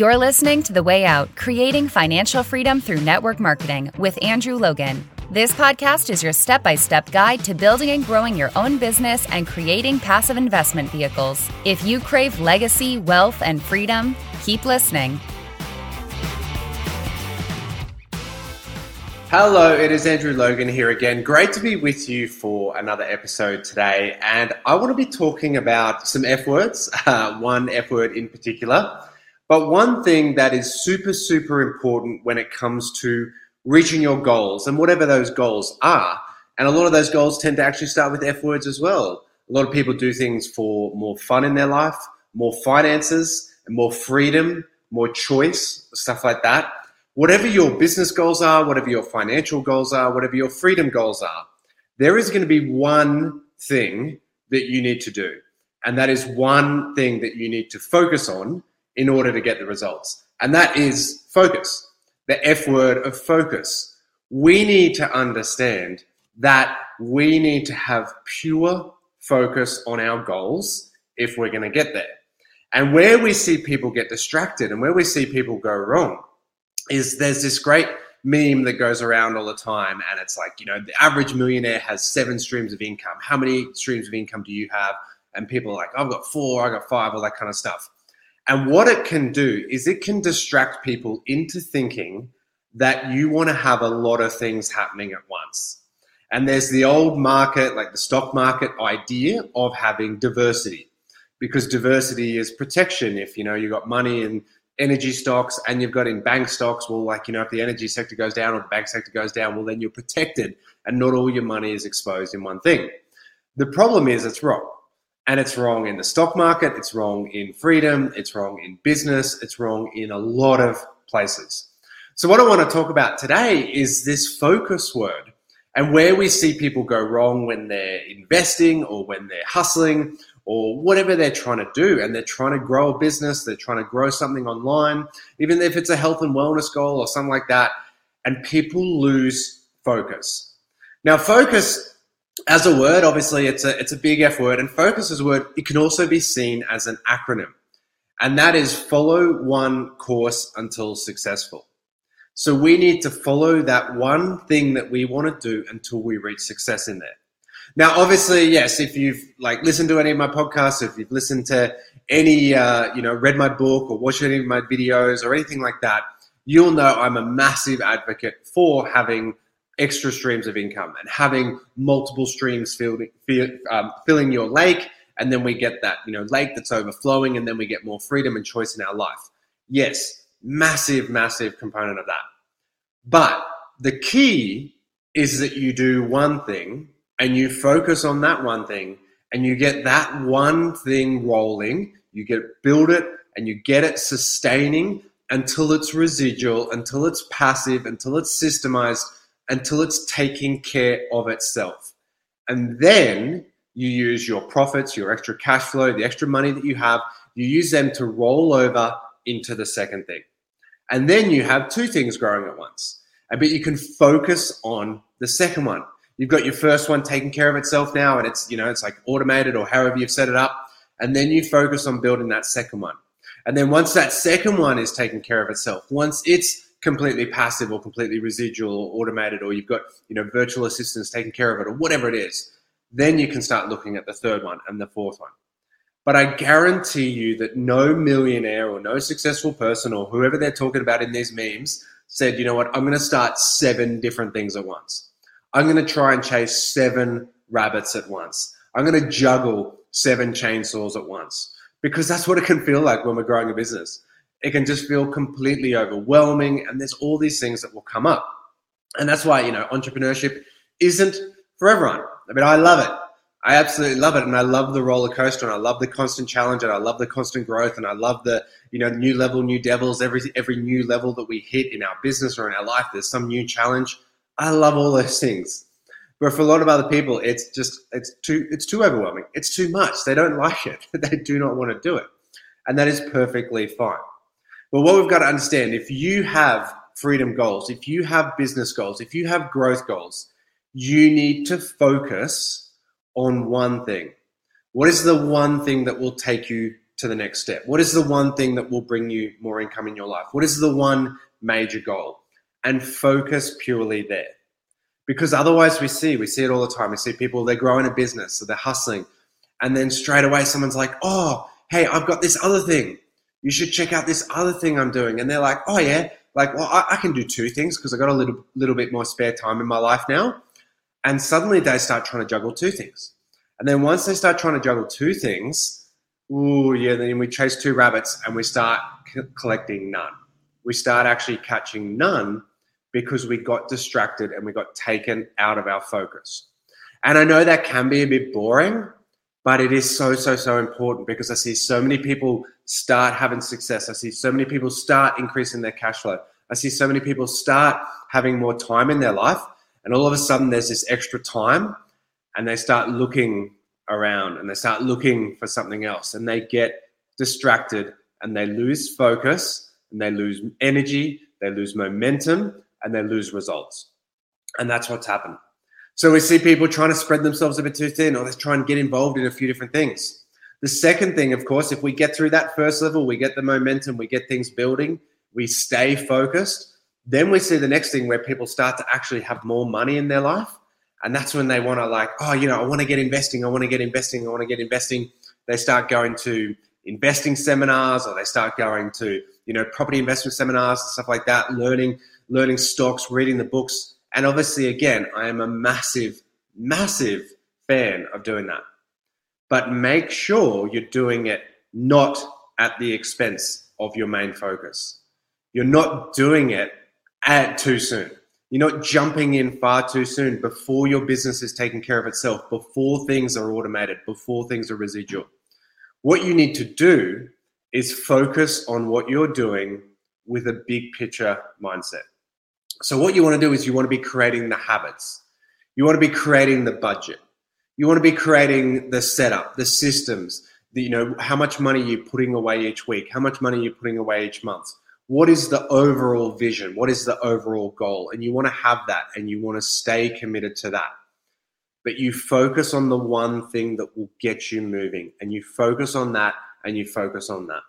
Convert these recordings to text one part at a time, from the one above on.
You're listening to The Way Out Creating Financial Freedom Through Network Marketing with Andrew Logan. This podcast is your step by step guide to building and growing your own business and creating passive investment vehicles. If you crave legacy, wealth, and freedom, keep listening. Hello, it is Andrew Logan here again. Great to be with you for another episode today. And I want to be talking about some F words, uh, one F word in particular. But one thing that is super, super important when it comes to reaching your goals and whatever those goals are. And a lot of those goals tend to actually start with F words as well. A lot of people do things for more fun in their life, more finances, and more freedom, more choice, stuff like that. Whatever your business goals are, whatever your financial goals are, whatever your freedom goals are, there is going to be one thing that you need to do. And that is one thing that you need to focus on in order to get the results. And that is focus, the F word of focus. We need to understand that we need to have pure focus on our goals if we're going to get there. And where we see people get distracted and where we see people go wrong is there's this great meme that goes around all the time and it's like you know the average millionaire has seven streams of income how many streams of income do you have and people are like i've got four i've got five all that kind of stuff and what it can do is it can distract people into thinking that you want to have a lot of things happening at once. And there's the old market, like the stock market idea of having diversity because diversity is protection. If you know you've got money in energy stocks and you've got in bank stocks, well, like you know, if the energy sector goes down or the bank sector goes down, well, then you're protected and not all your money is exposed in one thing. The problem is it's wrong. And it's wrong in the stock market, it's wrong in freedom, it's wrong in business, it's wrong in a lot of places. So, what I want to talk about today is this focus word and where we see people go wrong when they're investing or when they're hustling or whatever they're trying to do. And they're trying to grow a business, they're trying to grow something online, even if it's a health and wellness goal or something like that. And people lose focus. Now, focus as a word, obviously, it's a it's a big F word, and focus as a word. It can also be seen as an acronym, and that is follow one course until successful. So we need to follow that one thing that we want to do until we reach success in there. Now, obviously, yes, if you've like listened to any of my podcasts, if you've listened to any, uh, you know, read my book or watched any of my videos or anything like that, you'll know I'm a massive advocate for having extra streams of income and having multiple streams filled, fill, um, filling your lake. And then we get that, you know, lake that's overflowing and then we get more freedom and choice in our life. Yes, massive, massive component of that. But the key is that you do one thing and you focus on that one thing and you get that one thing rolling, you get build it and you get it sustaining until it's residual, until it's passive, until it's systemized, until it's taking care of itself. And then you use your profits, your extra cash flow, the extra money that you have, you use them to roll over into the second thing. And then you have two things growing at once. But you can focus on the second one. You've got your first one taking care of itself now, and it's you know it's like automated or however you've set it up. And then you focus on building that second one. And then once that second one is taking care of itself, once it's completely passive or completely residual or automated or you've got you know virtual assistants taking care of it or whatever it is then you can start looking at the third one and the fourth one. But i guarantee you that no millionaire or no successful person or whoever they're talking about in these memes said you know what? I'm going to start seven different things at once. I'm going to try and chase seven rabbits at once. I'm going to juggle seven chainsaws at once. Because that's what it can feel like when we're growing a business it can just feel completely overwhelming. And there's all these things that will come up. And that's why, you know, entrepreneurship isn't for everyone. I mean, I love it. I absolutely love it. And I love the roller coaster and I love the constant challenge and I love the constant growth and I love the, you know, new level, new devils, every, every new level that we hit in our business or in our life, there's some new challenge. I love all those things. But for a lot of other people, it's just, it's too, it's too overwhelming. It's too much. They don't like it. they do not want to do it. And that is perfectly fine. But what we've got to understand if you have freedom goals, if you have business goals, if you have growth goals, you need to focus on one thing. What is the one thing that will take you to the next step? What is the one thing that will bring you more income in your life? What is the one major goal? And focus purely there. Because otherwise, we see, we see it all the time. We see people, they're growing a business, so they're hustling. And then straight away, someone's like, oh, hey, I've got this other thing. You should check out this other thing I'm doing. And they're like, oh, yeah, like, well, I, I can do two things because I got a little, little bit more spare time in my life now. And suddenly they start trying to juggle two things. And then once they start trying to juggle two things, ooh, yeah, then we chase two rabbits and we start c- collecting none. We start actually catching none because we got distracted and we got taken out of our focus. And I know that can be a bit boring, but it is so, so, so important because I see so many people start having success. I see so many people start increasing their cash flow. I see so many people start having more time in their life. And all of a sudden, there's this extra time, and they start looking around and they start looking for something else, and they get distracted and they lose focus and they lose energy, they lose momentum, and they lose results. And that's what's happened. So we see people trying to spread themselves a bit too thin, or they try and get involved in a few different things. The second thing, of course, if we get through that first level, we get the momentum, we get things building, we stay focused. Then we see the next thing where people start to actually have more money in their life. And that's when they want to, like, oh, you know, I want to get investing, I want to get investing, I want to get investing. They start going to investing seminars or they start going to, you know, property investment seminars and stuff like that, learning, learning stocks, reading the books and obviously, again, I am a massive, massive fan of doing that. But make sure you're doing it not at the expense of your main focus. You're not doing it at too soon. You're not jumping in far too soon before your business is taking care of itself, before things are automated, before things are residual. What you need to do is focus on what you're doing with a big picture mindset. So what you want to do is you want to be creating the habits. You want to be creating the budget. You want to be creating the setup, the systems, the, you know, how much money you're putting away each week, how much money you're putting away each month. What is the overall vision? What is the overall goal? And you want to have that and you want to stay committed to that. But you focus on the one thing that will get you moving and you focus on that and you focus on that.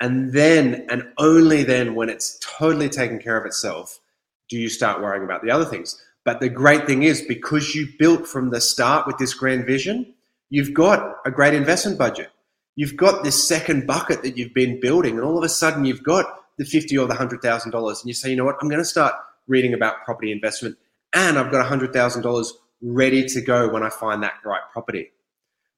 And then, and only then, when it's totally taken care of itself, do you start worrying about the other things? But the great thing is, because you built from the start with this grand vision, you've got a great investment budget. You've got this second bucket that you've been building, and all of a sudden you've got the fifty or the hundred thousand dollars, and you say, you know what, I'm going to start reading about property investment, and I've got a hundred thousand dollars ready to go when I find that right property.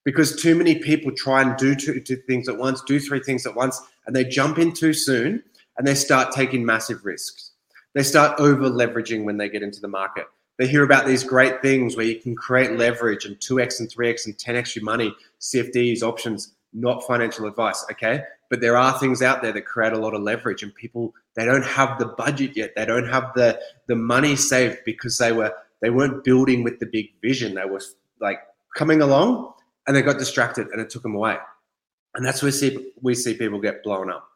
Because too many people try and do two, two things at once, do three things at once, and they jump in too soon, and they start taking massive risks they start over leveraging when they get into the market. They hear about these great things where you can create leverage and 2x and 3x and 10x your money, CFDs, options, not financial advice, okay? But there are things out there that create a lot of leverage and people they don't have the budget yet. They don't have the the money saved because they were they weren't building with the big vision. They were like coming along and they got distracted and it took them away. And that's where we see we see people get blown up.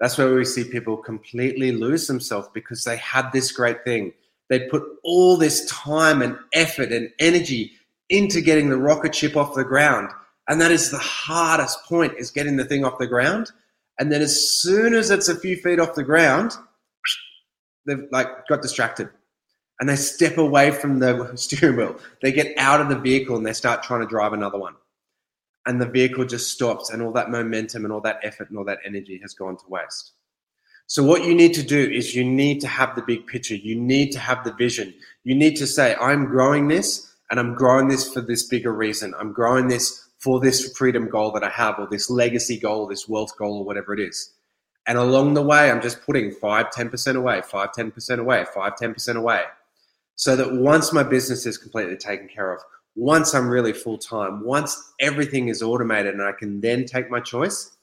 That's where we see people completely lose themselves because they had this great thing. They put all this time and effort and energy into getting the rocket ship off the ground. And that is the hardest point is getting the thing off the ground. And then as soon as it's a few feet off the ground, they've like got distracted and they step away from the steering wheel. They get out of the vehicle and they start trying to drive another one and the vehicle just stops and all that momentum and all that effort and all that energy has gone to waste. So what you need to do is you need to have the big picture. You need to have the vision. You need to say, I'm growing this and I'm growing this for this bigger reason. I'm growing this for this freedom goal that I have or this legacy goal, this wealth goal or whatever it is. And along the way, I'm just putting 5, 10% away, 5, 10% away, 5, 10% away. So that once my business is completely taken care of, once I'm really full time, once everything is automated and I can then take my choice,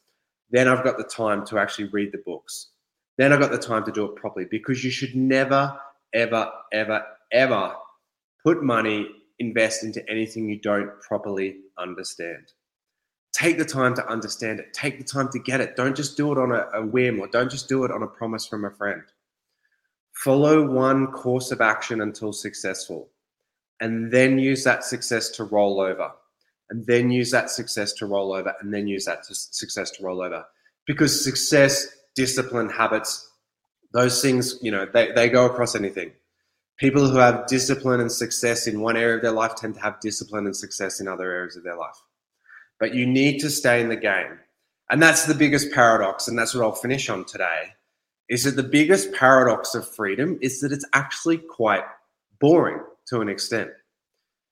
then I've got the time to actually read the books. Then I've got the time to do it properly because you should never, ever, ever, ever put money, invest into anything you don't properly understand. Take the time to understand it. Take the time to get it. Don't just do it on a, a whim or don't just do it on a promise from a friend. Follow one course of action until successful and then use that success to roll over. and then use that success to roll over, and then use that to success to roll over. Because success, discipline, habits, those things, you know, they, they go across anything. People who have discipline and success in one area of their life tend to have discipline and success in other areas of their life. But you need to stay in the game. And that's the biggest paradox, and that's what I'll finish on today. Is that the biggest paradox of freedom is that it's actually quite boring to an extent.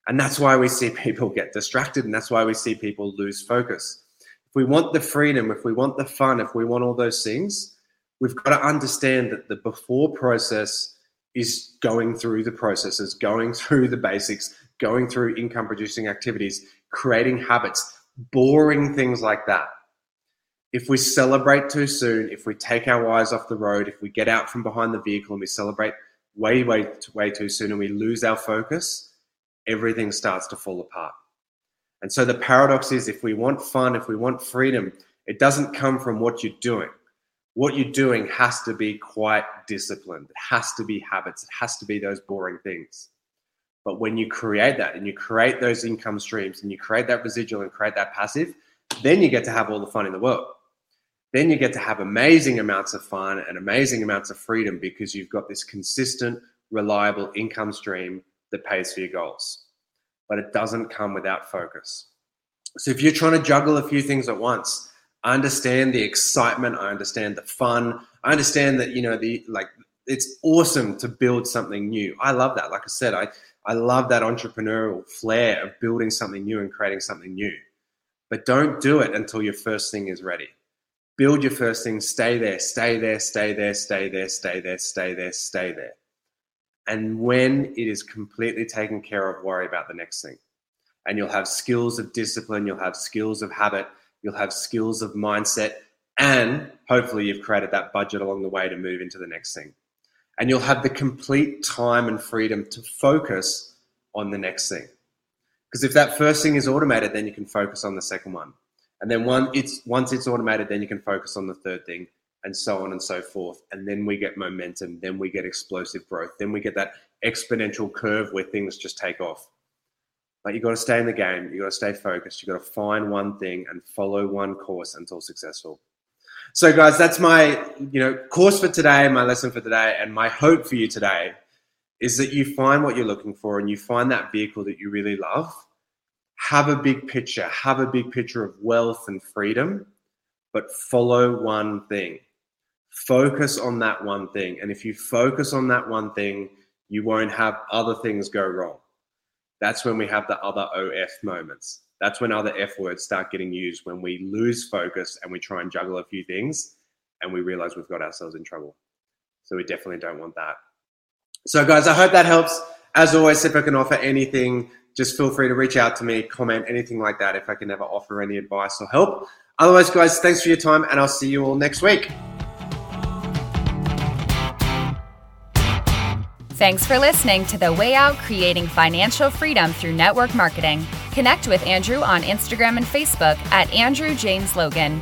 And that's why we see people get distracted, and that's why we see people lose focus. If we want the freedom, if we want the fun, if we want all those things, we've got to understand that the before process is going through the processes, going through the basics, going through income producing activities, creating habits, boring things like that. If we celebrate too soon, if we take our eyes off the road, if we get out from behind the vehicle and we celebrate way, way, way too soon and we lose our focus, everything starts to fall apart. And so the paradox is if we want fun, if we want freedom, it doesn't come from what you're doing. What you're doing has to be quite disciplined. It has to be habits. It has to be those boring things. But when you create that and you create those income streams and you create that residual and create that passive, then you get to have all the fun in the world. Then you get to have amazing amounts of fun and amazing amounts of freedom because you've got this consistent, reliable income stream that pays for your goals. But it doesn't come without focus. So if you're trying to juggle a few things at once, I understand the excitement, I understand the fun, I understand that, you know, the like it's awesome to build something new. I love that. Like I said, I I love that entrepreneurial flair of building something new and creating something new. But don't do it until your first thing is ready. Build your first thing, stay there, stay there, stay there, stay there, stay there, stay there, stay there. And when it is completely taken care of, worry about the next thing. And you'll have skills of discipline, you'll have skills of habit, you'll have skills of mindset, and hopefully you've created that budget along the way to move into the next thing. And you'll have the complete time and freedom to focus on the next thing. Because if that first thing is automated, then you can focus on the second one. And then one, it's, once it's automated, then you can focus on the third thing and so on and so forth. And then we get momentum, then we get explosive growth, then we get that exponential curve where things just take off. But you got to stay in the game, you got to stay focused, you got to find one thing and follow one course until successful. So, guys, that's my you know course for today, my lesson for today, and my hope for you today is that you find what you're looking for and you find that vehicle that you really love. Have a big picture, have a big picture of wealth and freedom, but follow one thing. Focus on that one thing. And if you focus on that one thing, you won't have other things go wrong. That's when we have the other OF moments. That's when other F words start getting used when we lose focus and we try and juggle a few things and we realize we've got ourselves in trouble. So we definitely don't want that. So, guys, I hope that helps. As always, if I can offer anything, just feel free to reach out to me, comment, anything like that, if I can ever offer any advice or help. Otherwise, guys, thanks for your time, and I'll see you all next week. Thanks for listening to The Way Out Creating Financial Freedom Through Network Marketing. Connect with Andrew on Instagram and Facebook at Andrew James Logan.